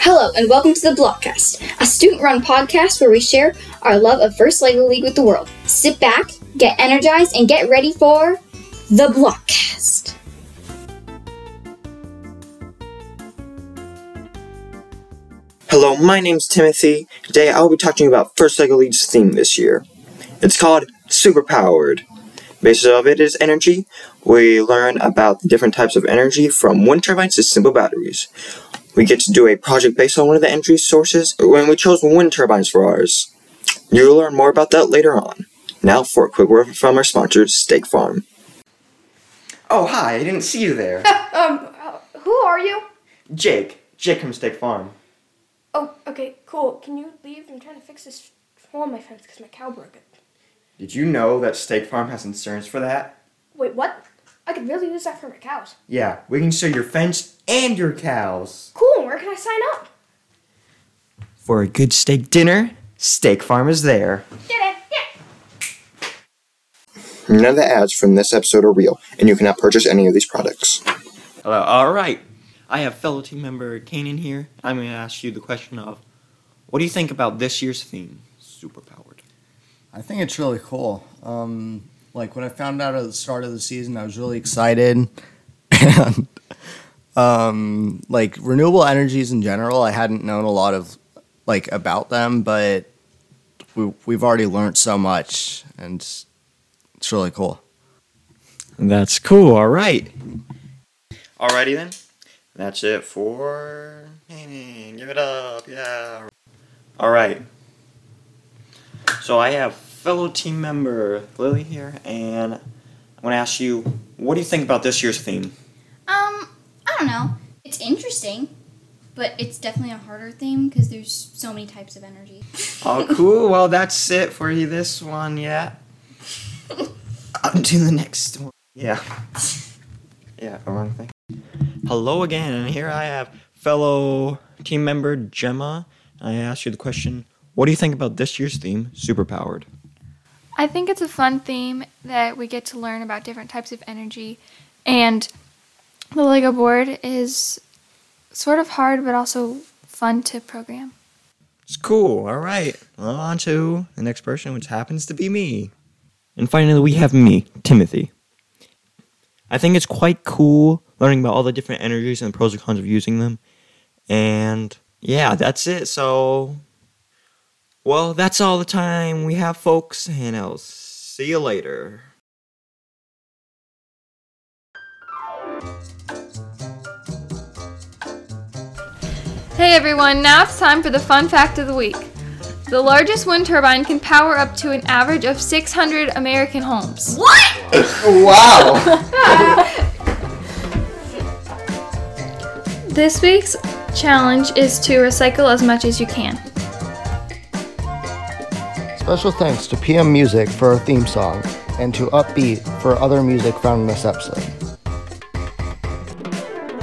Hello, and welcome to the Blockcast, a student run podcast where we share our love of First Lego League with the world. Sit back, get energized, and get ready for the Blockcast. Hello, my name's Timothy. Today I will be talking about First Lego League's theme this year. It's called Superpowered. Basis of it is energy. We learn about the different types of energy from wind turbines to simple batteries. We get to do a project based on one of the energy sources when we chose wind turbines for ours. You'll learn more about that later on. Now for a quick word from our sponsor, Steak Farm. Oh, hi, I didn't see you there. Um, who are you? Jake. Jake from Steak Farm. Oh, okay, cool. Can you leave? I'm trying to fix this hole in my fence because my cow broke it. Did you know that Steak Farm has insurance for that? Wait, what? I could really use that for my cows. Yeah, we can insure your fence and your cows. Cool, where can I sign up? For a good steak dinner, Steak Farm is there. Did it? Yeah. None of the ads from this episode are real, and you cannot purchase any of these products. Hello. All right. I have fellow team member Kanan here. I'm going to ask you the question of, what do you think about this year's theme, superpowered? I think it's really cool. Um, like when I found out at the start of the season, I was really excited. and um, like renewable energies in general, I hadn't known a lot of like about them, but we, we've already learned so much, and it's, it's really cool. That's cool. All right. Alrighty then. That's it for Kanan. Give it up. Yeah. All right. So I have fellow team member Lily here, and I'm going to ask you, what do you think about this year's theme? I don't know. It's interesting, but it's definitely a harder theme because there's so many types of energy. Oh, cool. Well, that's it for you this one. Yeah. On to the next one. Yeah. Yeah, the wrong thing. Hello again, and here I have fellow team member Gemma. I asked you the question What do you think about this year's theme, Superpowered? I think it's a fun theme that we get to learn about different types of energy. And the Lego board is sort of hard, but also fun to program. It's cool. All right. On to the next person, which happens to be me. And finally, we have me, Timothy. I think it's quite cool learning about all the different energies and the pros and cons of using them. And yeah, that's it. So, well, that's all the time we have, folks. And I'll see you later. Hey everyone, now it's time for the fun fact of the week. The largest wind turbine can power up to an average of 600 American homes. What? wow! This week's challenge is to recycle as much as you can. Special thanks to PM Music for our theme song, and to Upbeat for other music found in this episode.